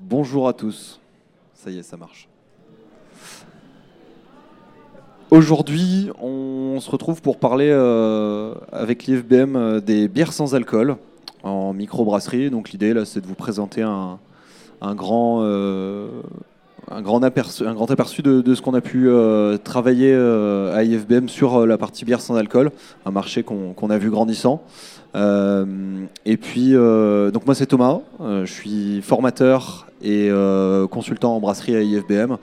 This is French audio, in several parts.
Bonjour à tous. Ça y est, ça marche. Aujourd'hui, on se retrouve pour parler euh, avec l'IFBM euh, des bières sans alcool en microbrasserie. Donc l'idée là, c'est de vous présenter un, grand, euh, un grand aperçu, un grand aperçu de, ce qu'on a pu euh, travailler euh, à IFBM sur euh, la partie bière sans alcool, un marché qu'on a vu grandissant. Et puis, donc moi c'est Thomas, je suis formateur et consultant en brasserie à IFBM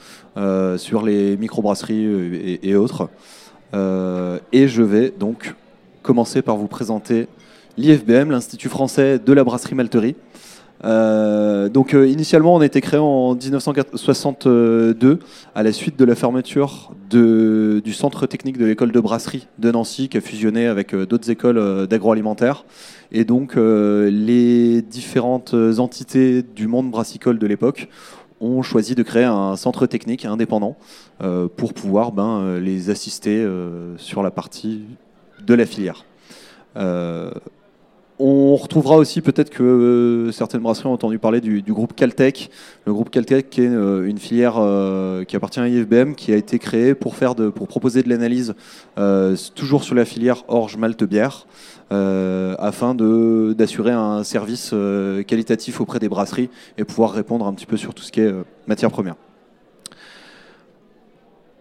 sur les microbrasseries et, et autres. Et je vais donc commencer par vous présenter l'IFBM, l'Institut français de la brasserie malterie. Euh, donc euh, initialement on a été créé en 1962 à la suite de la fermeture du centre technique de l'école de brasserie de Nancy qui a fusionné avec euh, d'autres écoles d'agroalimentaire et donc les différentes entités du monde brassicole de l'époque ont choisi de créer un centre technique indépendant pour pouvoir ben, les assister sur la partie de la filière. On retrouvera aussi peut-être que euh, certaines brasseries ont entendu parler du, groupe Caltech. Le groupe Caltech qui est euh, une filière euh, qui appartient à IFBM, qui a été créée pour, faire pour proposer de l'analyse toujours sur la filière orge malte bière, afin d'assurer un service qualitatif auprès des brasseries et pouvoir répondre un petit peu sur tout ce qui est matière première.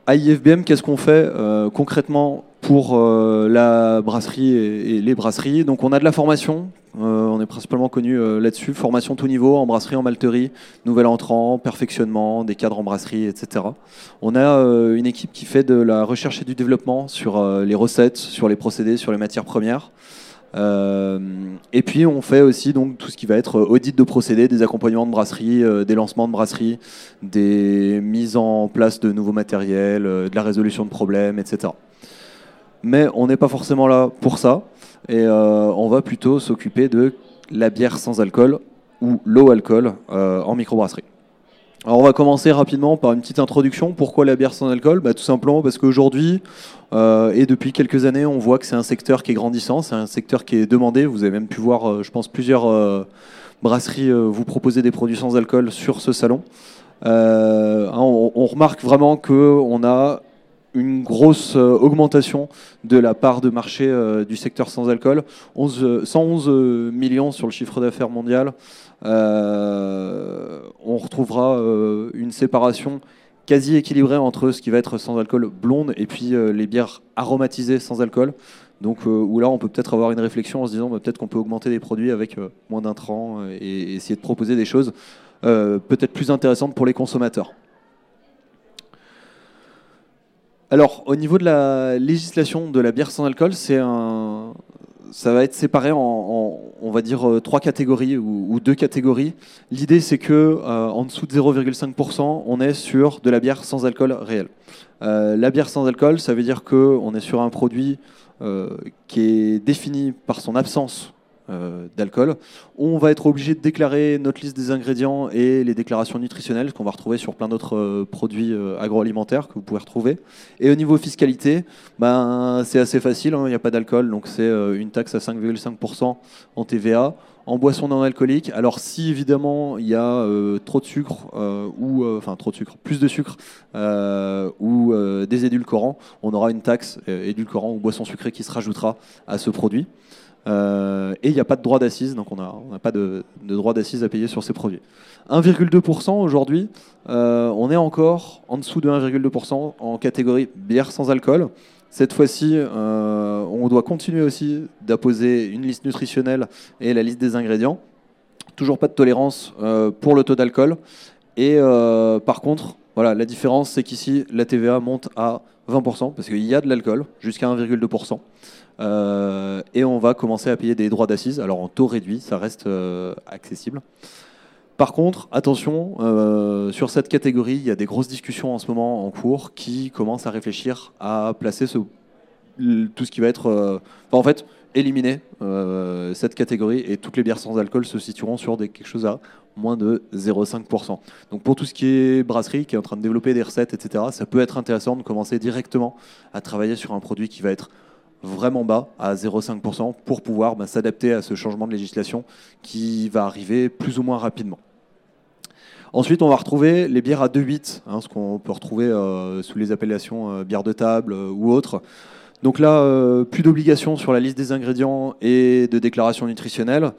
À IFBM, qu'est-ce qu'on fait euh, concrètement pour euh, la brasserie et, les brasseries? Donc on a de la formation, euh, on est principalement connu là-dessus, formation tout niveau en brasserie, en malterie, nouvel entrant, perfectionnement, des cadres en brasserie, etc. On a une équipe qui fait de la recherche et du développement sur les recettes, sur les procédés, sur les matières premières. Euh, et puis on fait aussi donc tout ce qui va être audit de procédés, des accompagnements de brasserie, euh, des lancements de brasserie, des mises en place de nouveaux matériels, euh, de la résolution de problèmes, etc. Mais on n'est pas forcément là pour ça, et euh, on va plutôt s'occuper de la bière sans alcool ou low alcool euh, en microbrasserie. Alors on va commencer rapidement par une petite introduction. Pourquoi la bière sans alcool? Bah, Tout simplement parce qu'aujourd'hui, euh, et depuis quelques années, on voit que c'est un secteur qui est grandissant, c'est un secteur qui est demandé. Vous avez même pu voir, euh, je pense, plusieurs euh, brasseries vous proposer des produits sans alcool sur ce salon. Hein, on, on remarque vraiment qu'on a une grosse euh, augmentation de la part de marché euh, du secteur sans alcool. 11, euh, 111 euh, millions sur le chiffre d'affaires mondial. On retrouvera une séparation quasi équilibrée entre ce qui va être sans alcool blonde et puis les bières aromatisées sans alcool. Donc où là on peut peut-être avoir une réflexion en se disant bah, peut-être qu'on peut augmenter les produits avec moins d'intrants et, essayer de proposer des choses peut-être plus intéressantes pour les consommateurs. Alors, au niveau de la législation de la bière sans alcool, c'est un, ça va être séparé en, on va dire, euh, trois catégories ou, deux catégories. L'idée, c'est que euh, en dessous de 0,5%, on est sur de la bière sans alcool réel. Euh, la bière sans alcool, ça veut dire que on est sur un produit qui est défini par son absence d'alcool. On va être obligé de déclarer notre liste des ingrédients et les déclarations nutritionnelles qu'on va retrouver sur plein d'autres euh, produits euh, agroalimentaires que vous pouvez retrouver. Et au niveau fiscalité, ben, c'est assez facile, hein, il n'y a pas d'alcool, donc c'est euh, une taxe à 5,5% en TVA. En boisson non alcoolique, alors si évidemment il y a euh, trop de sucre euh, ou euh, enfin trop de sucre, plus de sucre euh, ou euh, des édulcorants, on aura une taxe euh, édulcorant ou boisson sucrée qui se rajoutera à ce produit. Euh, et il n'y a pas de droit d'assise, donc on n'a pas de, droit d'assise à payer sur ces produits. 1,2% aujourd'hui, euh, on est encore en dessous de 1,2% en catégorie bière sans alcool. Cette fois-ci, euh, on doit continuer aussi d'apposer une liste nutritionnelle et la liste des ingrédients. Toujours pas de tolérance pour le taux d'alcool. Et par contre, voilà, la différence, c'est qu'ici, la TVA monte à 20%, parce qu'il y a de l'alcool, jusqu'à 1,2%. Euh, et on va commencer à payer des droits d'assises. Alors en taux réduit, ça reste euh, accessible. Par contre, attention, euh, sur cette catégorie, il y a des grosses discussions en ce moment en cours qui commencent à réfléchir à placer tout ce qui va être, en fait, éliminer cette catégorie et toutes les bières sans alcool se situeront sur des, quelque chose à moins de 0,5%. Donc pour tout ce qui est brasserie, qui est en train de développer des recettes, etc., ça peut être intéressant de commencer directement à travailler sur un produit qui va être vraiment bas, à 0,5%, pour pouvoir bah, s'adapter à ce changement de législation qui va arriver plus ou moins rapidement. Ensuite, on va retrouver les bières à 2,8, hein, ce qu'on peut retrouver euh, sous les appellations euh, bière de table euh, ou autres. Donc là, plus d'obligations sur la liste des ingrédients et de déclaration nutritionnelle.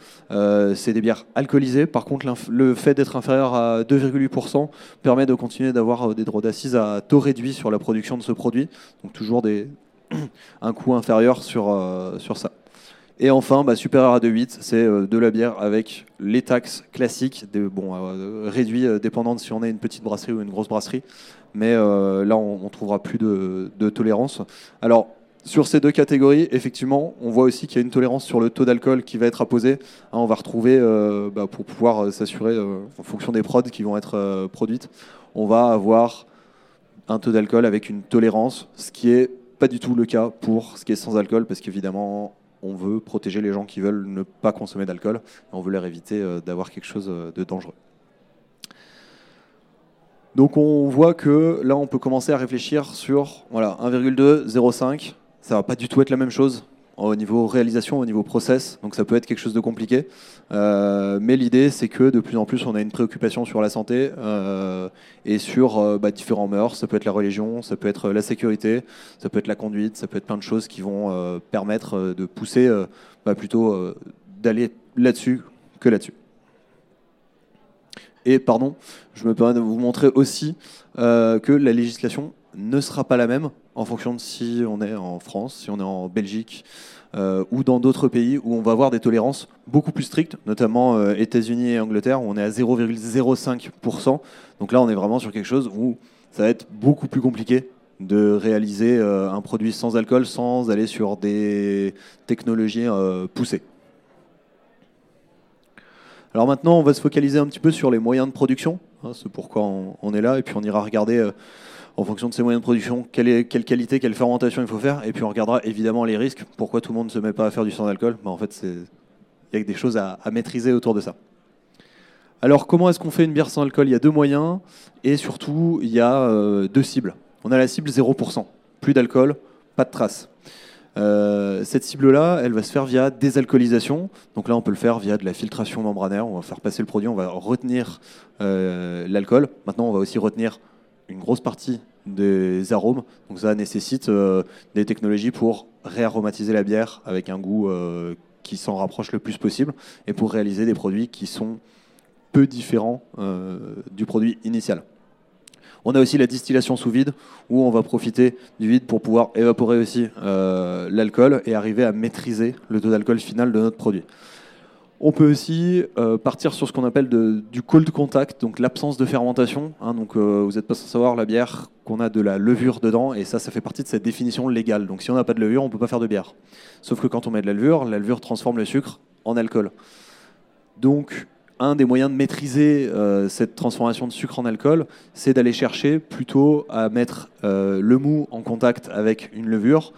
c'est des bières alcoolisées. Par contre, le fait d'être inférieur à 2,8% permet de continuer d'avoir des droits d'assises à taux réduit sur la production de ce produit. Donc toujours des, un coût inférieur sur, sur ça. Et enfin, supérieur à 2,8, c'est euh, de la bière avec les taxes classiques, bon, euh, réduits euh, de si on est une petite brasserie ou une grosse brasserie. Mais là, on, ne trouvera plus de, tolérance. Alors, sur ces deux catégories, effectivement, on voit aussi qu'il y a une tolérance sur le taux d'alcool qui va être apposé. Hein, on va retrouver, bah, pour pouvoir s'assurer, en fonction des prods qui vont être produites, on va avoir un taux d'alcool avec une tolérance, ce qui est pas du tout le cas pour ce qui est sans alcool, parce qu'évidemment, on veut protéger les gens qui veulent ne pas consommer d'alcool. On veut leur éviter euh, d'avoir quelque chose euh, de dangereux. Donc on voit que là, on peut commencer à réfléchir sur voilà, 1,2, 0,5. Ça va pas du tout être la même chose au niveau réalisation, au niveau process. Donc ça peut être quelque chose de compliqué. Euh, mais l'idée, c'est que de plus en plus, on a une préoccupation sur la santé euh, et sur euh, bah, différents mœurs. Ça peut être la religion, ça peut être la sécurité, ça peut être la conduite, ça peut être plein de choses qui vont permettre de pousser bah, plutôt d'aller là-dessus que là-dessus. Et pardon, je me permets de vous montrer aussi que la législation ne sera pas la même en fonction de si on est en France, si on est en Belgique euh, ou dans d'autres pays où on va avoir des tolérances beaucoup plus strictes, notamment euh, États-Unis et Angleterre où on est à 0,05%. Donc là, on est vraiment sur quelque chose où ça va être beaucoup plus compliqué de réaliser euh, un produit sans alcool sans aller sur des technologies poussées. Alors maintenant, on va se focaliser un petit peu sur les moyens de production. Hein, c'est pourquoi on, est là, et puis on ira regarder en fonction de ses moyens de production, quelle, qualité, quelle fermentation il faut faire. Et puis on regardera évidemment les risques. Pourquoi tout le monde ne se met pas à faire du sans alcool bah, En fait, il y a des choses à, maîtriser autour de ça. Alors comment est-ce qu'on fait une bière sans alcool? Il y a deux moyens et surtout il y a euh, deux cibles. On a la cible 0%, plus d'alcool, pas de traces. Euh, cette cible-là, elle va se faire via désalcoolisation. Donc là, on peut le faire via de la filtration membranaire. On va faire passer le produit, on va retenir euh, l'alcool. Maintenant, on va aussi retenir une grosse partie des arômes. Donc ça nécessite euh, des technologies pour réaromatiser la bière avec un goût euh, qui s'en rapproche le plus possible et pour réaliser des produits qui sont peu différents euh, du produit initial. On a aussi la distillation sous vide où on va profiter du vide pour pouvoir évaporer aussi l'alcool et arriver à maîtriser le taux d'alcool final de notre produit. On peut aussi euh, partir sur ce qu'on appelle du cold contact, donc l'absence de fermentation. Hein. donc euh, vous n'êtes pas sans savoir la bière qu'on a de la levure dedans, et ça, ça fait partie de cette définition légale. Donc si on n'a pas de levure, on ne peut pas faire de bière. Sauf que quand on met de la levure, la levure transforme le sucre en alcool. Donc un des moyens de maîtriser euh, cette transformation de sucre en alcool, c'est d'aller chercher plutôt à mettre le mou en contact avec une levure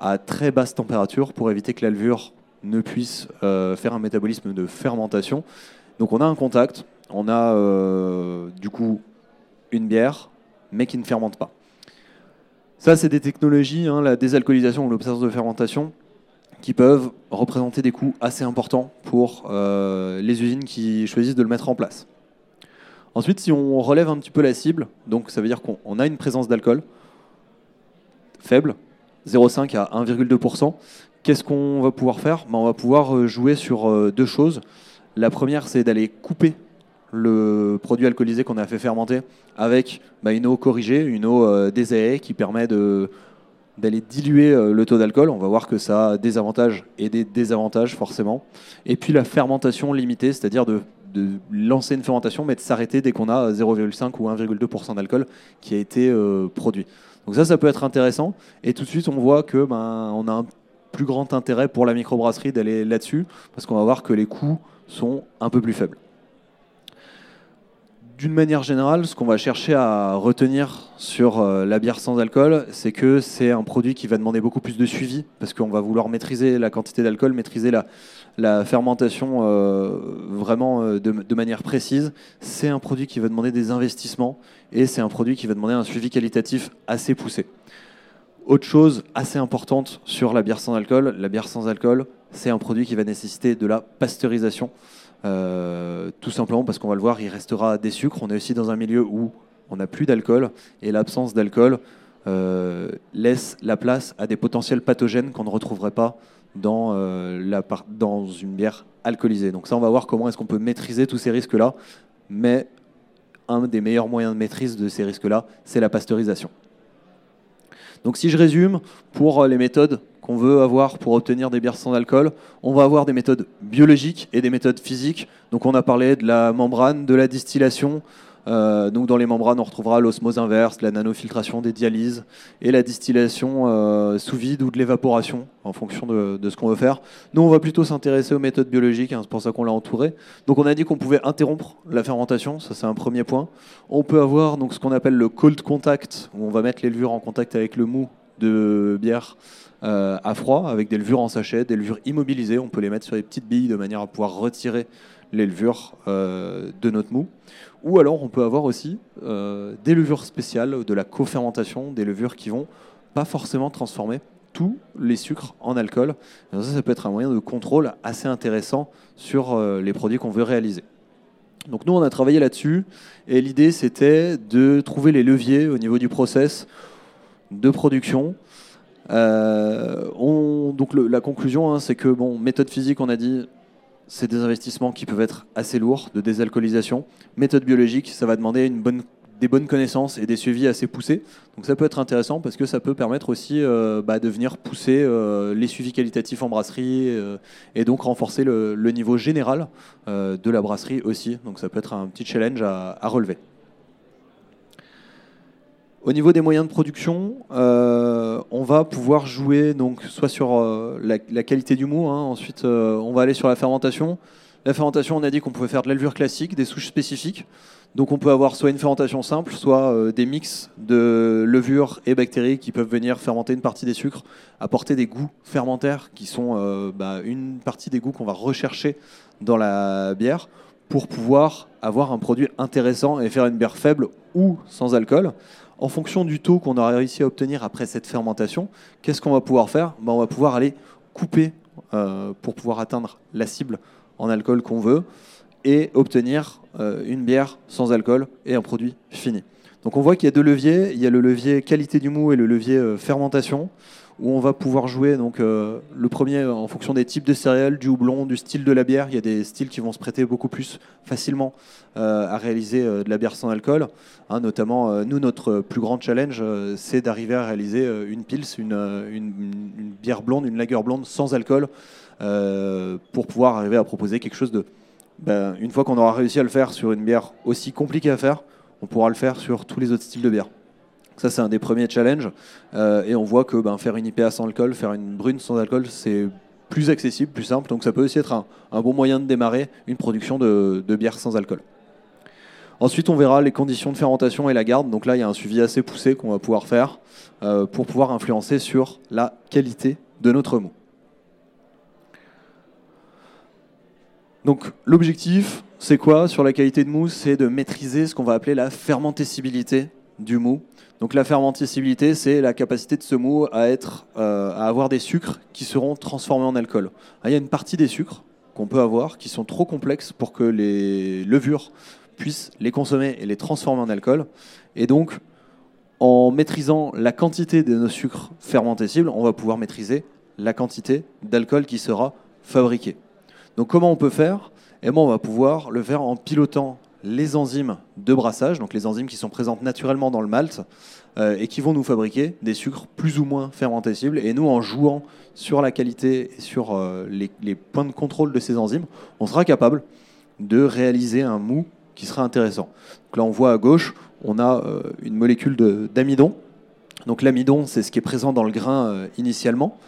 à très basse température pour éviter que la levure ne puisse euh, faire un métabolisme de fermentation. Donc on a un contact, on a euh, du coup une bière, mais qui ne fermente pas. Ça, c'est des technologies, hein, la désalcoolisation ou l'absence de fermentation, qui peuvent représenter des coûts assez importants pour euh, les usines qui choisissent de le mettre en place. Ensuite, si on relève un petit peu la cible, donc ça veut dire qu'on a une présence d'alcool faible, 0,5 à 1,2%, Qu'est-ce qu'on va pouvoir faire? Ben, On va pouvoir euh, jouer sur euh, deux choses. La première, c'est d'aller couper le produit alcoolisé qu'on a fait fermenter avec ben, une eau corrigée, une eau euh, qui permet d'aller diluer le taux d'alcool. On va voir que ça a des avantages et des désavantages forcément. Et puis la fermentation limitée, c'est-à-dire de, lancer une fermentation mais de s'arrêter dès qu'on a 0,5 ou 1,2% d'alcool qui a été produit. Donc ça, ça peut être intéressant. Et tout de suite, on voit que ben, on a un plus grand intérêt pour la microbrasserie d'aller là-dessus, parce qu'on va voir que les coûts sont un peu plus faibles. D'une manière générale, ce qu'on va chercher à retenir sur euh, la bière sans alcool, c'est que c'est un produit qui va demander beaucoup plus de suivi, parce qu'on va vouloir maîtriser la quantité d'alcool, maîtriser la, fermentation euh, vraiment euh, de, manière précise. C'est un produit qui va demander des investissements, et c'est un produit qui va demander un suivi qualitatif assez poussé. Autre chose assez importante sur la bière sans alcool, la bière sans alcool, c'est un produit qui va nécessiter de la pasteurisation. tout simplement parce qu'on va le voir, il restera des sucres. On est aussi dans un milieu où on n'a plus d'alcool, et l'absence d'alcool laisse la place à des potentiels pathogènes qu'on ne retrouverait pas dans, la, dans une bière alcoolisée. Donc ça, on va voir comment est-ce qu'on peut maîtriser tous ces risques-là, mais un des meilleurs moyens de maîtrise de ces risques-là, c'est la pasteurisation. Donc si je résume, pour euh, les méthodes qu'on veut avoir pour obtenir des bières sans alcool, on va avoir des méthodes biologiques et des méthodes physiques. Donc on a parlé de la membrane, de la distillation, euh, donc dans les membranes, on retrouvera l'osmose inverse, la nanofiltration des dialyses et la distillation euh, sous vide ou de l'évaporation en fonction de, ce qu'on veut faire. Nous, on va plutôt s'intéresser aux méthodes biologiques, hein, c'est pour ça qu'on l'a entouré. Donc on a dit qu'on pouvait interrompre la fermentation, ça c'est un premier point. On peut avoir donc ce qu'on appelle le cold contact, où on va mettre les levures en contact avec le mou de bière. Euh, à froid avec des levures en sachet, des levures immobilisées. On peut les mettre sur des petites billes de manière à pouvoir retirer les levures de notre mou. Ou alors on peut avoir aussi euh, des levures spéciales, de la co-fermentation, des levures qui vont pas forcément transformer tous les sucres en alcool. ça, ça peut être un moyen de contrôle assez intéressant sur euh, les produits qu'on veut réaliser. Donc nous, on a travaillé là-dessus, et l'idée, c'était de trouver les leviers au niveau du process de production. Euh, donc la conclusion, hein, c'est que, bon, méthode physique, on a dit, c'est des investissements qui peuvent être assez lourds de désalcoolisation. Méthode biologique, ça va demander des bonnes connaissances et des suivis assez poussés. Donc ça peut être intéressant parce que ça peut permettre aussi euh, bah, de venir pousser euh, les suivis qualitatifs en brasserie euh, et donc renforcer le, niveau général de la brasserie aussi. Donc ça peut être un petit challenge à relever. Au niveau des moyens de production, euh, on va pouvoir jouer donc soit sur euh, la, qualité du mou, hein. ensuite euh, on va aller sur la fermentation. La fermentation, on a dit qu'on pouvait faire de l'élevure classique, des souches spécifiques. Donc on peut avoir soit une fermentation simple, soit des mix de levures et bactéries qui peuvent venir fermenter une partie des sucres, apporter des goûts fermentaires qui sont bah, une partie des goûts qu'on va rechercher dans la bière pour pouvoir avoir un produit intéressant et faire une bière faible ou sans alcool en fonction du taux qu'on a réussi à obtenir après cette fermentation, qu'est-ce qu'on va pouvoir faire? Ben, On va pouvoir aller couper euh, pour pouvoir atteindre la cible en alcool qu'on veut et obtenir euh, une bière sans alcool et un produit fini. Donc on voit qu'il y a deux leviers, il y a le levier qualité du mou et le levier euh, fermentation où on va pouvoir jouer donc euh, le premier en fonction des types de céréales, du houblon, du style de la bière. Il y a des styles qui vont se prêter beaucoup plus facilement euh, à réaliser euh, de la bière sans alcool. Hein, notamment, nous, notre plus grand challenge, c'est d'arriver à réaliser une pils, une, bière blonde, une lager blonde sans alcool, pour pouvoir arriver à proposer quelque chose de. Ben, une fois qu'on aura réussi à le faire sur une bière aussi compliquée à faire, on pourra le faire sur tous les autres styles de bière. Ça, c'est un des premiers challenges. Euh, et on voit que ben, faire une IPA sans alcool, faire une brune sans alcool, c'est plus accessible, plus simple. Donc ça peut aussi être un, bon moyen de démarrer une production de, bière sans alcool. Ensuite, on verra les conditions de fermentation et la garde. Donc là, il y a un suivi assez poussé qu'on va pouvoir faire euh, pour pouvoir influencer sur la qualité de notre mou. Donc l'objectif, c'est quoi sur la qualité de mou C'est de maîtriser ce qu'on va appeler la fermentessibilité du mou. Donc la fermentabilité, c'est la capacité de ce mou à, être, euh, à avoir des sucres qui seront transformés en alcool. Ah, il y a une partie des sucres qu'on peut avoir qui sont trop complexes pour que les levures puissent les consommer et les transformer en alcool. Et donc, en maîtrisant la quantité de nos sucres fermentescibles, on va pouvoir maîtriser la quantité d'alcool qui sera fabriquée. Donc comment on peut faire? Eh bien, on va pouvoir le faire en pilotant les enzymes de brassage, donc les enzymes qui sont présentes naturellement dans le malt euh, et qui vont nous fabriquer des sucres plus ou moins fermentescibles. Et nous, en jouant sur la qualité et sur euh, les, points de contrôle de ces enzymes, on sera capable de réaliser un mou qui sera intéressant. Donc là, on voit à gauche, on a euh, une molécule d'amidon. Donc l'amidon, c'est ce qui est présent dans le grain initialement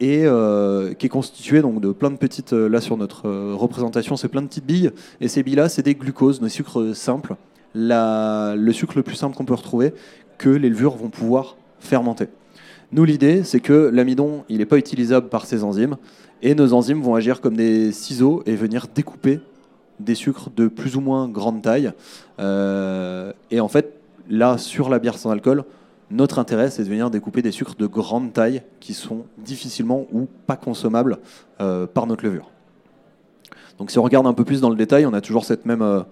et euh, qui est constitué donc de plein de petites, euh, là sur notre euh, représentation, c'est plein de petites billes, et ces billes-là, c'est des glucoses, des sucres simples, le sucre le plus simple qu'on peut retrouver, que les levures vont pouvoir fermenter. Nous, l'idée, c'est que l'amidon, il n'est pas utilisable par ces enzymes, et nos enzymes vont agir comme des ciseaux et venir découper des sucres de plus ou moins grande taille. et en fait, là, sur la bière sans alcool, notre intérêt, c'est de venir découper des sucres de grande taille qui sont difficilement ou pas consommables euh, par notre levure. Donc si on regarde un peu plus dans le détail, on a toujours cette même euh,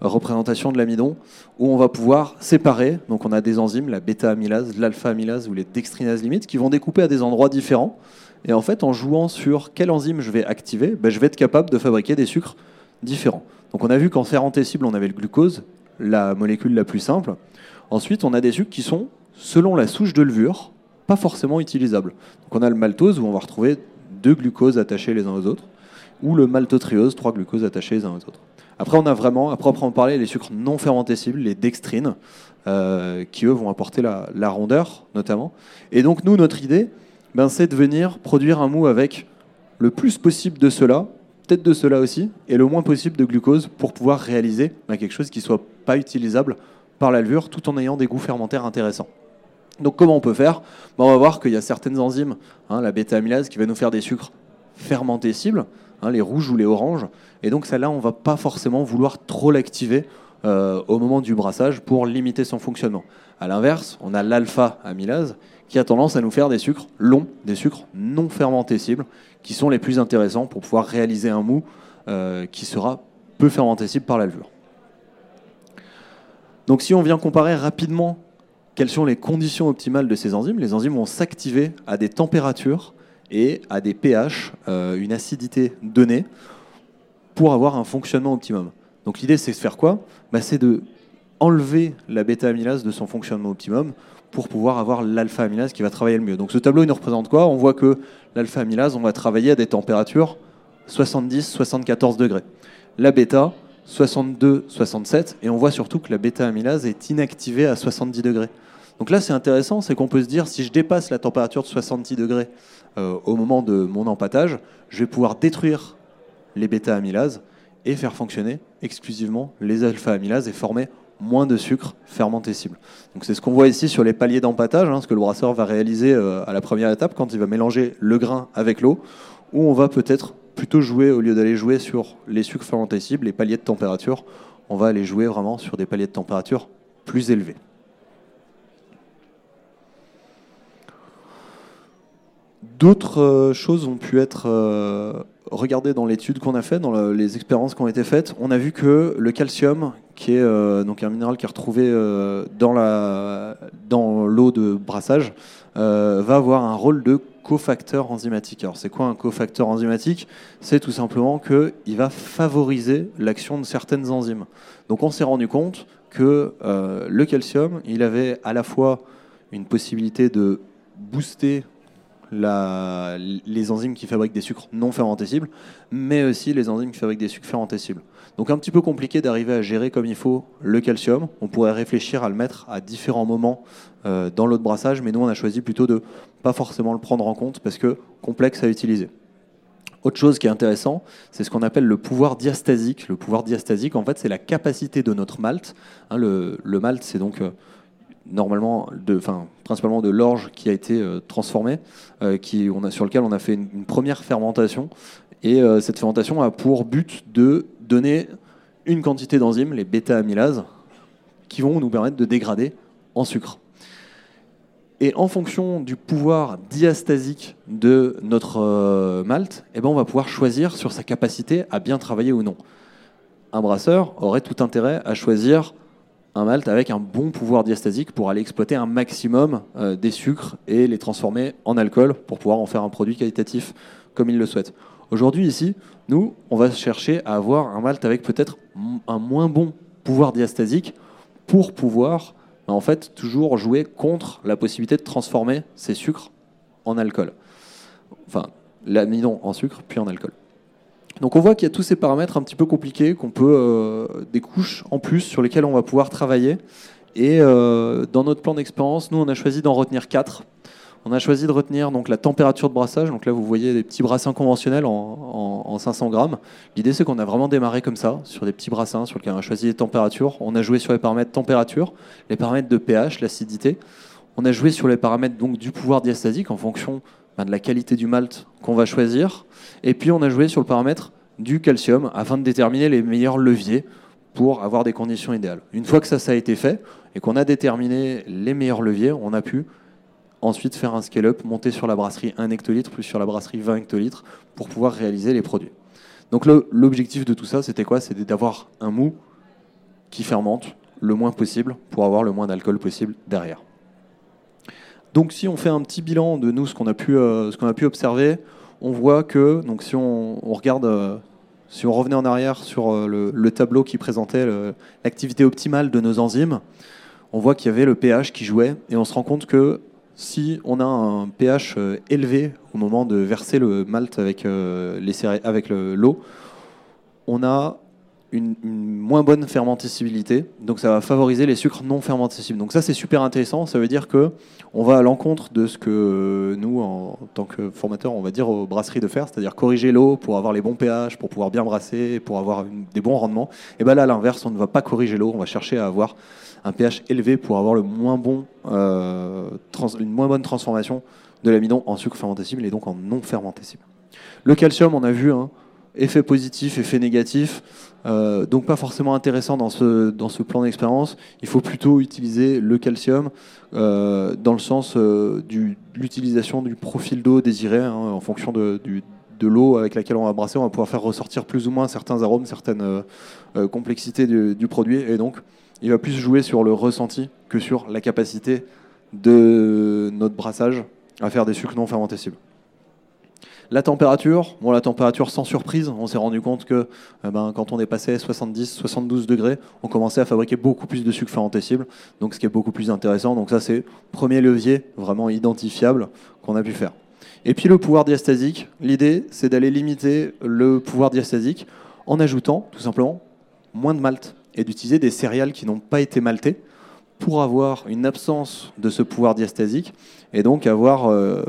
représentation de l'amidon où on va pouvoir séparer. Donc on a des enzymes, la bêta-amylase, l'alpha-amylase ou les dextrinases limites qui vont découper à des endroits différents. Et en fait, en jouant sur quelle enzyme je vais activer, ben, je vais être capable de fabriquer des sucres différents. Donc on a vu qu'en fermentescible, on avait le glucose, la molécule la plus simple. Ensuite, on a des sucres qui sont, selon la souche de levure, pas forcément utilisables. Donc on a le maltose où on va retrouver deux glucoses attachés les uns aux autres, ou le maltotriose, trois glucoses attachés les uns aux autres. Après, on a vraiment, à proprement parler, les sucres non fermentescibles, les dextrines, euh, qui eux vont apporter la, rondeur notamment. Et donc nous, notre idée, ben, c'est de venir produire un mou avec le plus possible de cela, peut-être de cela aussi, et le moins possible de glucose pour pouvoir réaliser ben, quelque chose qui soit pas utilisable par la levure, tout en ayant des goûts fermentaires intéressants. Donc comment on peut faire? Ben, On va voir qu'il y a certaines enzymes, hein, la bêta-amylase, qui va nous faire des sucres fermentescibles, hein, les rouges ou les oranges, et donc celle-là, on ne va pas forcément vouloir trop l'activer euh, au moment du brassage pour limiter son fonctionnement. A l'inverse, on a l'alpha-amylase qui a tendance à nous faire des sucres longs, des sucres non fermentescibles, qui sont les plus intéressants pour pouvoir réaliser un mou euh, qui sera peu fermentescible par la. Donc si on vient comparer rapidement quelles sont les conditions optimales de ces enzymes, les enzymes vont s'activer à des températures et à des pH, euh, une acidité donnée, pour avoir un fonctionnement optimum. Donc l'idée c'est de faire quoi? Bah, C'est de enlever la bêta-amylase de son fonctionnement optimum pour pouvoir avoir l'alpha-amylase qui va travailler le mieux. Donc ce tableau, il nous représente quoi? On voit que l'alpha-amylase, on va travailler à des températures 70-74 degrés. La bêta, 62-67, et on voit surtout que la bêta-amylase est inactivée à 70 degrés. Donc là, c'est intéressant, c'est qu'on peut se dire, si je dépasse la température de 70 degrés euh, au moment de mon empâtage, je vais pouvoir détruire les bêta-amylases et faire fonctionner exclusivement les alpha-amylases et former moins de sucre fermentescible. Donc c'est ce qu'on voit ici sur les paliers d'empâtage, hein, ce que le brasseur va réaliser euh, à la première étape quand il va mélanger le grain avec l'eau, où on va peut-être plutôt jouer, au lieu d'aller jouer sur les sucres fermentescibles, les paliers de température, on va aller jouer vraiment sur des paliers de température plus élevés. D'autres euh, choses ont pu être euh, regardées dans l'étude qu'on a faite, dans les expériences qui ont été faites. On a vu que le calcium, qui est euh, un minéral qui est retrouvé dans l'eau de brassage, va avoir un rôle de cofacteur enzymatique. Alors c'est quoi un cofacteur enzymatique? C'est tout simplement qu'il va favoriser l'action de certaines enzymes. Donc on s'est rendu compte que le calcium, il avait à la fois une possibilité de booster les enzymes qui fabriquent des sucres non fermentescibles, mais aussi les enzymes qui fabriquent des sucres fermentescibles. Donc un petit peu compliqué d'arriver à gérer comme il faut le calcium. On pourrait réfléchir à le mettre à différents moments euh, dans l'eau de brassage, mais nous on a choisi plutôt de pas forcément le prendre en compte parce que complexe à utiliser. Autre chose qui est intéressant, c'est ce qu'on appelle le pouvoir diastasique. Le pouvoir diastasique, en fait, c'est la capacité de notre malt. Hein, le, malt, c'est donc euh, normalement, enfin, principalement de l'orge qui a été euh, transformée, euh, qui, on a, sur lequel on a fait une, première fermentation. Et euh, cette fermentation a pour but de donner une quantité d'enzymes, les bêta-amylases, qui vont nous permettre de dégrader en sucre. Et en fonction du pouvoir diastasique de notre malt, eh ben on va pouvoir choisir sur sa capacité à bien travailler ou non. Un brasseur aurait tout intérêt à choisir un malt avec un bon pouvoir diastasique pour aller exploiter un maximum euh, des sucres et les transformer en alcool pour pouvoir en faire un produit qualitatif comme il le souhaite. Aujourd'hui, ici, nous, on va chercher à avoir un malt avec peut-être un moins bon pouvoir diastasique pour pouvoir, en fait, toujours jouer contre la possibilité de transformer ces sucres en alcool. Enfin, l'amidon en sucre, puis en alcool. Donc on voit qu'il y a tous ces paramètres un petit peu compliqués, qu'on peut euh, des couches en plus sur lesquelles on va pouvoir travailler. Et euh, dans notre plan d'expérience, nous on a choisi d'en retenir quatre. On a choisi de retenir donc la température de brassage. Donc là, vous voyez des petits brassins conventionnels en, 500 grammes. L'idée, c'est qu'on a vraiment démarré comme ça, sur des petits brassins sur lesquels on a choisi les températures. On a joué sur les paramètres température, les paramètres de pH, l'acidité. On a joué sur les paramètres donc du pouvoir diastasique en fonction ben, de la qualité du malt qu'on va choisir. Et puis on a joué sur le paramètre du calcium afin de déterminer les meilleurs leviers pour avoir des conditions idéales. Une fois que ça, ça a été fait et qu'on a déterminé les meilleurs leviers, on a pu ensuite faire un scale-up, monter sur la brasserie 1 hectolitre plus sur la brasserie 20 hectolitres pour pouvoir réaliser les produits. Donc l'objectif de tout ça, c'était quoi? C'était d'avoir un mou qui fermente le moins possible pour avoir le moins d'alcool possible derrière. Donc si on fait un petit bilan de nous, ce qu'on a, pu, euh, observer, on voit que, donc si on, regarde, euh, si on revenait en arrière sur euh, le, tableau qui présentait l'activité optimale de nos enzymes, on voit qu'il y avait le pH qui jouait, et on se rend compte que si on a un pH élevé au moment de verser le malt avec l'eau, on a une, moins bonne fermentabilité, donc ça va favoriser les sucres non fermentescibles. Donc ça c'est super intéressant, ça veut dire que on va à l'encontre de ce que nous, en, tant que formateurs, on va dire aux brasseries de faire, c'est-à-dire corriger l'eau pour avoir les bons pH, pour pouvoir bien brasser, pour avoir des bons rendements. Et bien là, à l'inverse, on ne va pas corriger l'eau, on va chercher à avoir un pH élevé pour avoir le moins bon, euh, une moins bonne transformation de l'amidon en sucre fermentescible et donc en non fermentescible. Le calcium, on a vu, hein, effet positif, effet négatif. Euh, donc pas forcément intéressant dans ce, dans ce plan d'expérience. Il faut plutôt utiliser le calcium euh, dans le sens euh, de l'utilisation du profil d'eau désiré hein, en fonction de, de l'eau avec laquelle on va brasser. On va pouvoir faire ressortir plus ou moins certains arômes, certaines complexités du, du, produit. Et donc il va plus jouer sur le ressenti que sur la capacité de notre brassage à faire des sucres non fermentescibles. La température, la température sans surprise, on s'est rendu compte que eh ben, quand on passé 70-72 degrés, on commençait à fabriquer beaucoup plus de sucre fermentescible, donc ce qui est beaucoup plus intéressant. Donc ça c'est premier levier vraiment identifiable qu'on a pu faire. Et puis le pouvoir diastasique, l'idée c'est d'aller limiter le pouvoir diastasique en ajoutant tout simplement moins de malt et d'utiliser des céréales qui n'ont pas été maltées pour avoir une absence de ce pouvoir diastasique et donc avoir euh,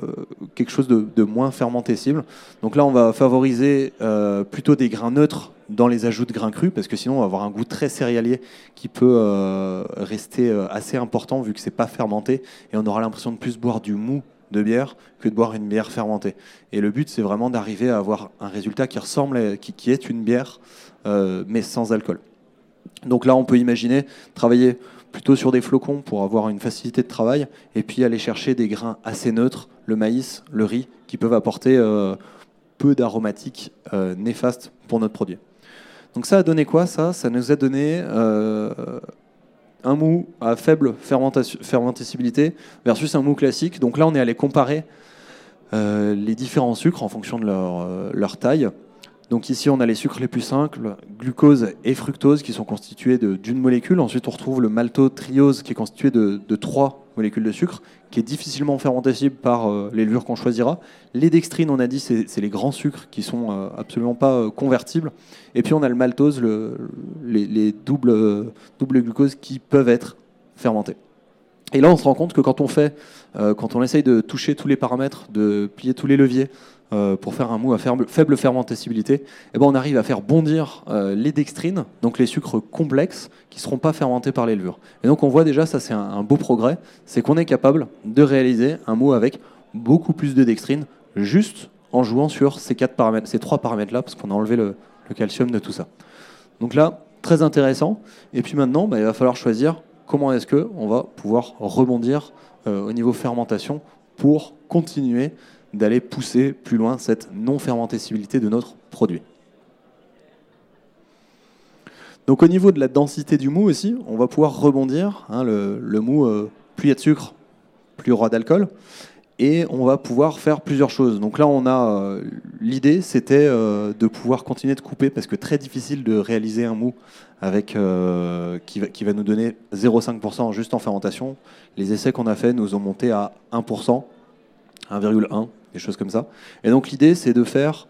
quelque chose de, moins fermentescible. Donc là, on va favoriser euh, plutôt des grains neutres dans les ajouts de grains crus, parce que sinon, on va avoir un goût très céréalier qui peut euh, rester assez important vu que c'est pas fermenté, et on aura l'impression de plus boire du mou de bière que de boire une bière fermentée. Et le but, c'est vraiment d'arriver à avoir un résultat qui ressemble, qui, qui est une bière, mais sans alcool. Donc là, on peut imaginer travailler plutôt sur des flocons pour avoir une facilité de travail, et puis aller chercher des grains assez neutres, le maïs, le riz, qui peuvent apporter euh, peu d'aromatiques euh, néfastes pour notre produit. Donc ça a donné quoi ça? Ça nous a donné euh, un mou à faible fermentabilité versus un mou classique. Donc là on est allé comparer les différents sucres en fonction de leur, leur taille. Donc ici, on a les sucres les plus simples, glucose et fructose, qui sont constitués d'une molécule. Ensuite, on retrouve le maltotriose, qui est constitué de, trois molécules de sucre, qui est difficilement fermentable par euh, les levures qu'on choisira. Les dextrines, on a dit, c'est les grands sucres qui sont euh, absolument pas euh, convertibles. Et puis on a le maltose, les, doubles, doubles glucoses qui peuvent être fermentés. Et là, on se rend compte que quand on fait, quand on essaye de toucher tous les paramètres, de plier tous les leviers, euh, pour faire un mou à faible, fermentabilité, eh ben on arrive à faire bondir euh, les dextrines, donc les sucres complexes qui ne seront pas fermentés par les levures. Et donc on voit déjà, ça c'est un, beau progrès, c'est qu'on est capable de réaliser un mou avec beaucoup plus de dextrine, juste en jouant sur ces, quatre paramètres, ces trois paramètres-là, parce qu'on a enlevé le, calcium de tout ça. Donc là, très intéressant. Et puis maintenant, bah, il va falloir choisir comment est-ce qu'on va pouvoir rebondir euh, au niveau fermentation pour continuer d'aller pousser plus loin cette non-fermentabilité de notre produit. Donc au niveau de la densité du mou aussi, on va pouvoir rebondir. Hein, le, mou, euh, plus il y a de sucre, plus il y d'alcool. Et on va pouvoir faire plusieurs choses. Donc là, on a euh, l'idée, c'était euh, de pouvoir continuer de couper parce que très difficile de réaliser un mou avec qui va, nous donner 0,5% juste en fermentation. Les essais qu'on a fait nous ont monté à 1%, 1,1 des choses comme ça. Et donc l'idée, c'est de faire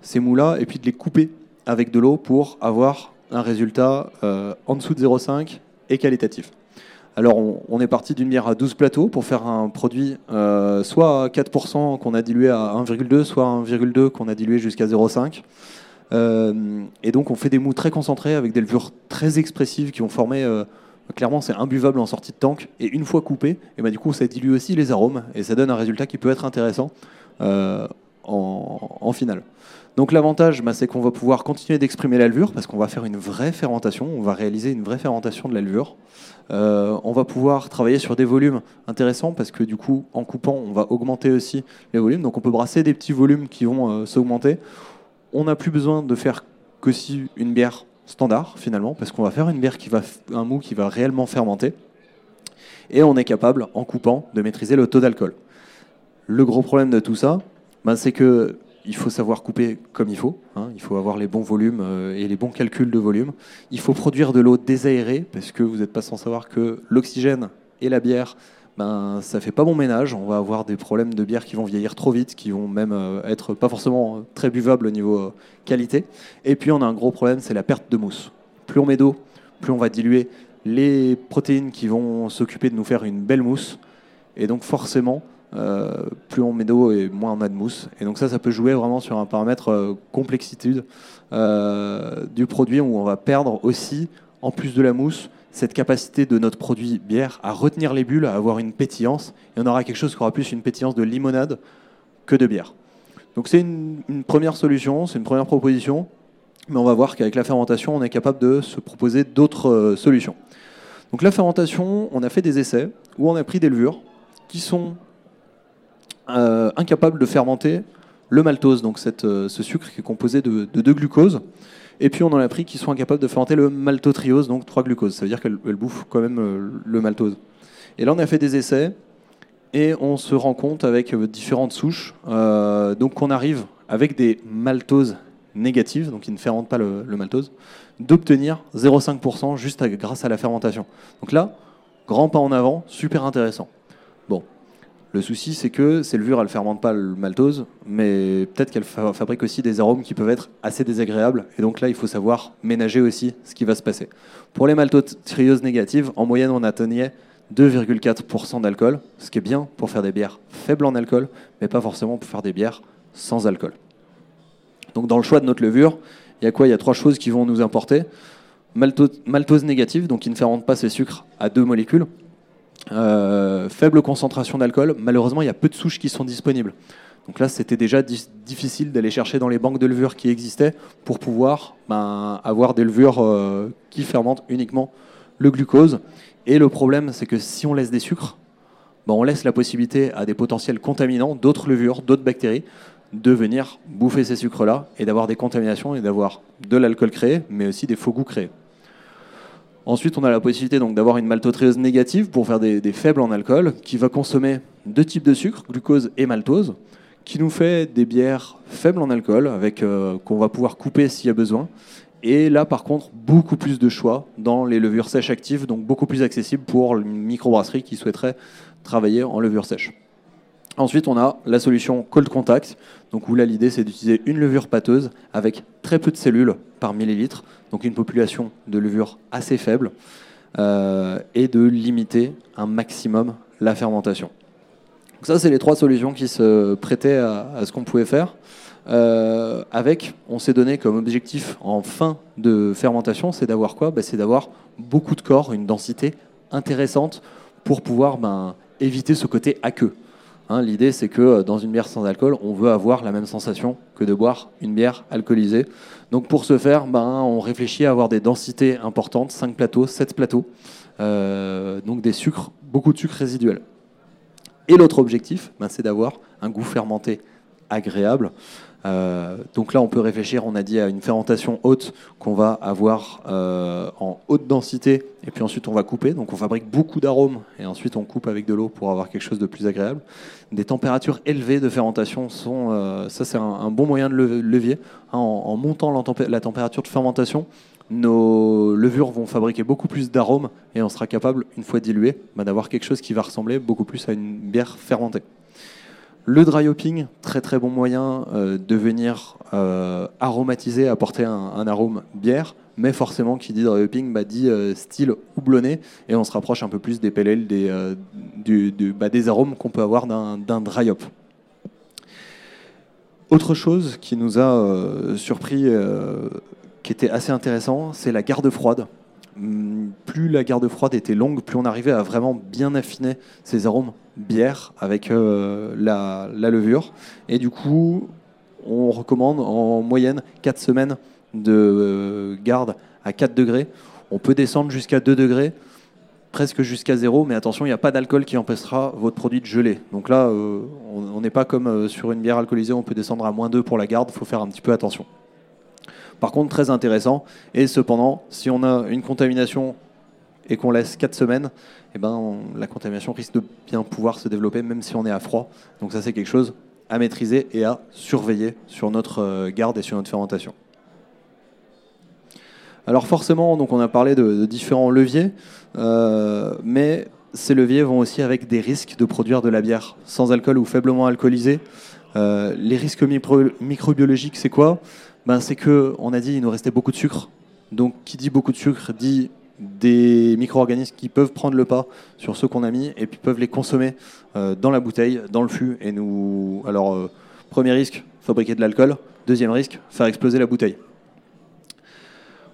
ces mous-là et puis de les couper avec de l'eau pour avoir un résultat euh, en dessous de 0,5 et qualitatif. Alors on, est parti d'une bière à 12 plateaux pour faire un produit euh, soit à 4% qu'on a dilué à 1,2, soit à 1,2 qu'on a dilué jusqu'à 0,5. Euh, et donc on fait des mous très concentrés avec des levures très expressives qui vont former clairement c'est imbuvable en sortie de tank et une fois coupé, et ben, du coup ça dilue aussi les arômes et ça donne un résultat qui peut être intéressant euh, en, finale. Donc l'avantage, bah, c'est qu'on va pouvoir continuer d'exprimer la levure parce qu'on va faire une vraie fermentation, on va réaliser une vraie fermentation de la levure. Euh, on va pouvoir travailler sur des volumes intéressants parce que du coup, en coupant, on va augmenter aussi les volumes. Donc on peut brasser des petits volumes qui vont euh, s'augmenter on n'a plus besoin de faire qu'aussi une bière standard finalement, parce qu'on va faire une bière qui va un mou qui va réellement fermenter, et on est capable, en coupant, de maîtriser le taux d'alcool. Le gros problème de tout ça, ben, c'est que il faut savoir couper comme il faut. Hein. il faut avoir les bons volumes euh, et les bons calculs de volume. Il faut produire de l'eau désaérée, parce que vous n'êtes pas sans savoir que l'oxygène et la bière ben, ça fait pas bon ménage. On va avoir des problèmes de bière qui vont vieillir trop vite, qui vont même euh, être pas forcément très buvables au niveau euh, qualité. Et puis on a un gros problème, c'est la perte de mousse. Plus on met d'eau, plus on va diluer les protéines qui vont s'occuper de nous faire une belle mousse. Et donc forcément, euh, plus on met d'eau et moins on a de mousse. Et donc ça, ça peut jouer vraiment sur un paramètre complexité du produit où on va perdre aussi, en plus de la mousse, cette capacité de notre produit bière à retenir les bulles, à avoir une pétillance. Et on aura quelque chose qui aura plus une pétillance de limonade que de bière. Donc c'est une, première solution, c'est une première proposition, mais on va voir qu'avec la fermentation, on est capable de se proposer d'autres euh, solutions. Donc la fermentation, on a fait des essais où on a pris des levures qui sont euh, incapables de fermenter le maltose, donc euh, ce sucre qui est composé de, de deux glucoses. Et puis on en a pris qui sont incapables de fermenter le maltotriose, donc 3 glucoses. Ça veut dire qu'elles bouffent quand même euh, le maltose. Et là on a fait des essais et on se rend compte avec euh, différentes souches, euh, donc qu'on arrive avec des maltoses négatives, donc qui ne fermentent pas le, maltose, d'obtenir 0,5% juste grâce à la fermentation. Donc là, grand pas en avant, super intéressant. Bon, le souci, c'est que ces levures, elles ne fermentent pas le maltose, mais peut-être qu'elles fabriquent aussi des arômes qui peuvent être assez désagréables. Et donc là, il faut savoir ménager aussi ce qui va se passer. Pour les maltotrioses négatives, en moyenne, on atteignait 2,4% d'alcool, ce qui est bien pour faire des bières faibles en alcool, mais pas forcément pour faire des bières sans alcool. Donc dans le choix de notre levure, il y a quoi? Il y a trois choses qui vont nous importer. maltose négative, donc qui ne fermente pas ces sucres à deux molécules. Euh, faible concentration d'alcool, malheureusement, il y a peu de souches qui sont disponibles. Donc là, c'était déjà difficile d'aller chercher dans les banques de levures qui existaient pour pouvoir ben, avoir des levures euh, qui fermentent uniquement le glucose. Et le problème, c'est que si on laisse des sucres, ben, on laisse la possibilité à des potentiels contaminants, d'autres levures, d'autres bactéries, de venir bouffer ces sucres-là et d'avoir des contaminations et d'avoir de l'alcool créé, mais aussi des faux goûts créés. Ensuite, on a la possibilité donc d'avoir une maltotriose négative pour faire des, faibles en alcool, qui va consommer deux types de sucre, glucose et maltose, qui nous fait des bières faibles en alcool, avec euh, qu'on va pouvoir couper s'il y a besoin. Et là, par contre, beaucoup plus de choix dans les levures sèches actives, donc beaucoup plus accessible pour une microbrasserie qui souhaiterait travailler en levure sèche. Ensuite, on a la solution cold contact, donc où là l'idée c'est d'utiliser une levure pâteuse avec très peu de cellules par millilitre, donc une population de levure assez faible, euh, et de limiter un maximum la fermentation. Donc ça, c'est les trois solutions qui se prêtaient à, ce qu'on pouvait faire. Euh, avec, on s'est donné comme objectif en fin de fermentation, c'est d'avoir quoi? Ben, C'est d'avoir beaucoup de corps, une densité intéressante pour pouvoir ben, éviter ce côté aqueux. Hein, l'idée, c'est que euh, dans une bière sans alcool, on veut avoir la même sensation que de boire une bière alcoolisée. Donc pour ce faire, ben, on réfléchit à avoir des densités importantes, 5 plateaux, 7 plateaux, euh, donc des sucres, beaucoup de sucres résiduels. Et l'autre objectif, ben, c'est d'avoir un goût fermenté agréable. Euh, donc là, on peut réfléchir, on a dit, à une fermentation haute qu'on va avoir euh, en haute densité, et puis ensuite on va couper. Donc on fabrique beaucoup d'arômes, et ensuite on coupe avec de l'eau pour avoir quelque chose de plus agréable. Des températures élevées de fermentation sont, euh, ça c'est un, bon moyen de levier. Hein, en, montant la, température de fermentation, nos levures vont fabriquer beaucoup plus d'arômes, et on sera capable, une fois dilué, bah, d'avoir quelque chose qui va ressembler beaucoup plus à une bière fermentée. Le dry hopping, très très bon moyen euh, de venir euh, aromatiser, apporter un, arôme bière, mais forcément qui dit dry hopping bah, dit euh, style houblonné, et on se rapproche un peu plus des PLL, des, bah, des arômes qu'on peut avoir d'un dry hop. Autre chose qui nous a surpris, qui était assez intéressant, c'est la garde froide. Hum, plus la garde froide était longue, plus on arrivait à vraiment bien affiner ces arômes bière avec euh, la, levure. Et du coup, on recommande en moyenne 4 semaines de euh, garde à 4 degrés. On peut descendre jusqu'à 2 degrés. presque jusqu'à zéro, mais attention, il n'y a pas d'alcool qui empêchera votre produit de geler. Donc là, euh, on n'est pas comme sur une bière alcoolisée, on peut descendre à moins 2 pour la garde, il faut faire un petit peu attention. Par contre, très intéressant, et cependant, si on a une contamination et qu'on laisse 4 semaines, eh ben, la contamination risque de bien pouvoir se développer, même si on est à froid. Donc ça, c'est quelque chose à maîtriser et à surveiller sur notre euh, garde et sur notre fermentation. Alors forcément, on a parlé de, différents leviers, euh, mais ces leviers vont aussi avec des risques de produire de la bière sans alcool ou faiblement alcoolisée. Euh, les risques microbiologiques, c'est quoi? Ben, C'est que on a dit il nous restait beaucoup de sucre. Donc qui dit beaucoup de sucre dit des micro-organismes qui peuvent prendre le pas sur ceux qu'on a mis et puis peuvent les consommer euh, dans la bouteille, dans le fût. Et nous, alors premier risque, fabriquer de l'alcool. Deuxième risque, faire exploser la bouteille.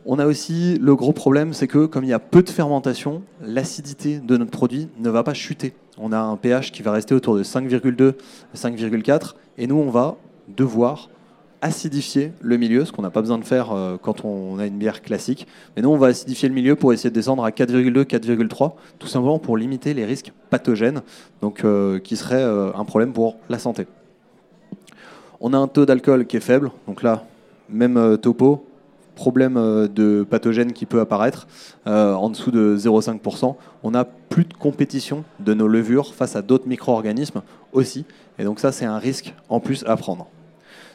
On a aussi le gros problème, c'est que comme il y a peu de fermentation, l'acidité de notre produit ne va pas chuter. On a un pH qui va rester autour de 5,2 5,4 et nous on va devoir acidifier le milieu, ce qu'on n'a pas besoin de faire euh, quand on a une bière classique. Mais nous, on va acidifier le milieu pour essayer de descendre à 4,2, 4,3, tout simplement pour limiter les risques pathogènes, donc euh, qui seraient euh, un problème pour la santé. On a un taux d'alcool qui est faible, donc là, même topo, problème de pathogène qui peut apparaître en dessous de 0,5%. On n'a plus de compétition de nos levures face à d'autres micro-organismes aussi. Et donc ça, c'est un risque en plus à prendre.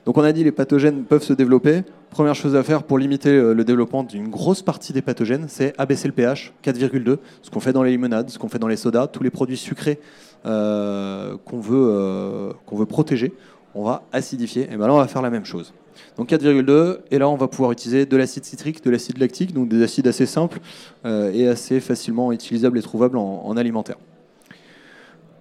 Donc on a dit les pathogènes peuvent se développer. Première chose à faire pour limiter euh, le développement d'une grosse partie des pathogènes, c'est abaisser le pH 4,2, ce qu'on fait dans les limonades, ce qu'on fait dans les sodas, tous les produits sucrés qu'on veut, qu'on veut protéger, on va acidifier. Et bien là, on va faire la même chose. Donc 4,2, et là on va pouvoir utiliser de l'acide citrique, de l'acide lactique, donc des acides assez simples euh, et assez facilement utilisables et trouvables en, alimentaire.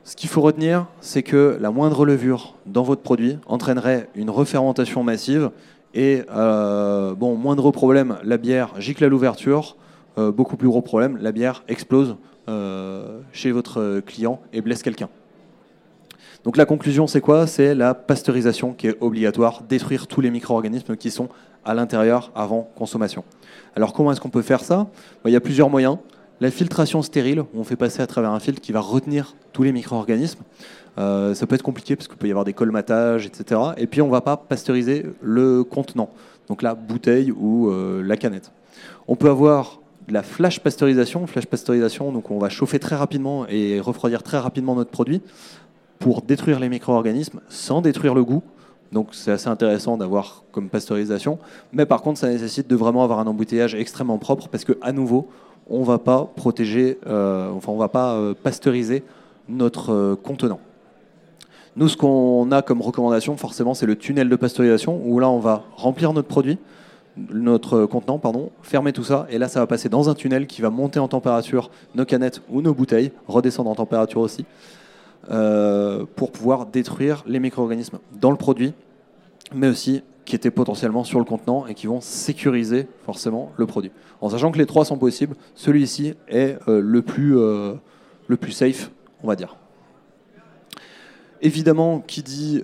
Ce qu'il faut retenir, c'est que la moindre levure dans votre produit entraînerait une refermentation massive et, euh, bon, moindre problème, la bière gicle à l'ouverture, euh, beaucoup plus gros problème, la bière explose chez votre client et blesse quelqu'un. Donc la conclusion, c'est quoi? C'est la pasteurisation qui est obligatoire, détruire tous les micro-organismes qui sont à l'intérieur avant consommation. Alors comment est-ce qu'on peut faire ça? Il y a plusieurs moyens. La filtration stérile, on fait passer à travers un filtre qui va retenir tous les micro-organismes. Euh, ça peut être compliqué parce qu'il peut y avoir des colmatages, etc. Et puis on ne va pas pasteuriser le contenant, donc la bouteille ou euh, la canette. On peut avoir de la flash pasteurisation. Flash pasteurisation, donc on va chauffer très rapidement et refroidir très rapidement notre produit pour détruire les micro-organismes sans détruire le goût. Donc c'est assez intéressant d'avoir comme pasteurisation. Mais par contre, ça nécessite de vraiment avoir un embouteillage extrêmement propre parce que à nouveau, on va pas protéger, euh, on va pas euh, pasteuriser notre euh, contenant. Nous, ce qu'on a comme recommandation, forcément, c'est le tunnel de pasteurisation où là, on va remplir notre produit, notre contenant, pardon, fermer tout ça, et là, ça va passer dans un tunnel qui va monter en température nos canettes ou nos bouteilles, redescendre en température aussi. Pour pouvoir détruire les micro-organismes dans le produit, mais aussi qui étaient potentiellement sur le contenant et qui vont sécuriser forcément le produit. En sachant que les trois sont possibles, celui-ci est euh, le, plus, euh, le plus safe, on va dire. Évidemment, qui dit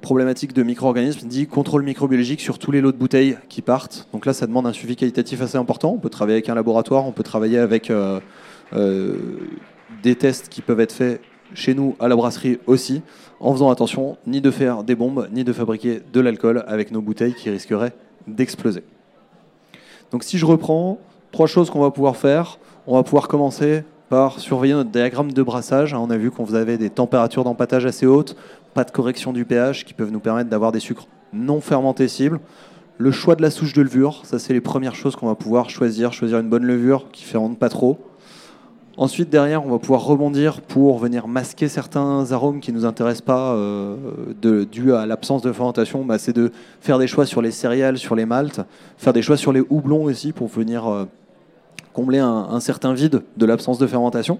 problématique de micro-organismes dit contrôle microbiologique sur tous les lots de bouteilles qui partent. Donc là, ça demande un suivi qualitatif assez important. On peut travailler avec un laboratoire, on peut travailler avec des tests qui peuvent être faits chez nous à la brasserie aussi, en faisant attention ni de faire des bombes, ni de fabriquer de l'alcool avec nos bouteilles qui risqueraient d'exploser. Donc si je reprends, trois choses qu'on va pouvoir faire. On va pouvoir commencer par surveiller notre diagramme de brassage. On a vu qu'on avait des températures d'empattage assez hautes, pas de correction du pH qui peuvent nous permettre d'avoir des sucres non fermentés cibles. Le choix de la souche de levure, ça c'est les premières choses qu'on va pouvoir choisir. Choisir une bonne levure qui fermente pas trop, Ensuite, derrière, on va pouvoir rebondir pour venir masquer certains arômes qui ne nous intéressent pas euh, dû à l'absence de fermentation. Bah, c'est de faire des choix sur les céréales, sur les maltes, faire des choix sur les houblons aussi pour venir euh, combler un, certain vide de l'absence de fermentation.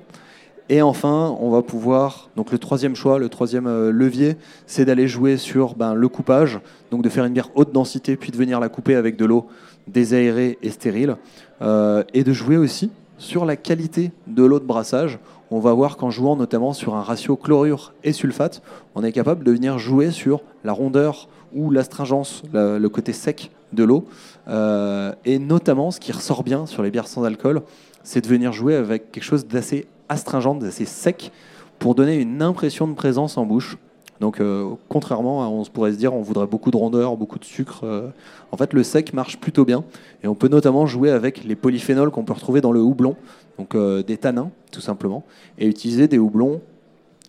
Et enfin, on va pouvoir, donc le troisième choix, le troisième euh, levier, c'est d'aller jouer sur ben, le coupage, donc de faire une bière haute densité, puis de venir la couper avec de l'eau désaérée et stérile, et de jouer aussi sur la qualité de l'eau de brassage, on va voir qu'en jouant notamment sur un ratio chlorure et sulfate, on est capable de venir jouer sur la rondeur ou l'astringence, le côté sec de l'eau. et notamment, ce qui ressort bien sur les bières sans alcool, c'est de venir jouer avec quelque chose d'assez astringent, d'assez sec, pour donner une impression de présence en bouche. Donc, contrairement à on pourrait se dire, on voudrait beaucoup de rondeur, beaucoup de sucre. en fait, le sec marche plutôt bien. Et on peut notamment jouer avec les polyphénols qu'on peut retrouver dans le houblon, donc des tanins, tout simplement, et utiliser des houblons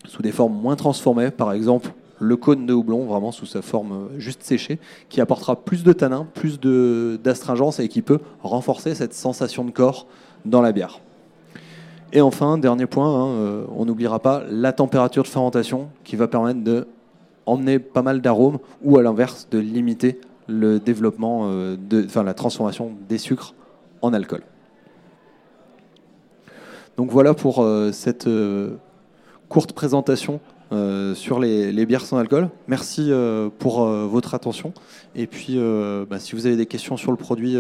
sous des formes moins transformées, par exemple le cône de houblon, vraiment sous sa forme euh, juste séchée, qui apportera plus de tanin, plus d'astringence et qui peut renforcer cette sensation de corps dans la bière. Et enfin, dernier point, hein, euh, on n'oubliera pas la température de fermentation qui va permettre de emmener pas mal d'arômes ou à l'inverse de limiter le développement, euh, la transformation des sucres en alcool. Donc voilà pour cette courte présentation euh, sur les, bières sans alcool. Merci euh, pour euh, votre attention. Et puis, bah, si vous avez des questions sur le produit,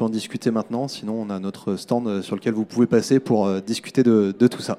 peut en discuter maintenant. Sinon, on a notre stand sur lequel vous pouvez passer pour discuter de tout ça.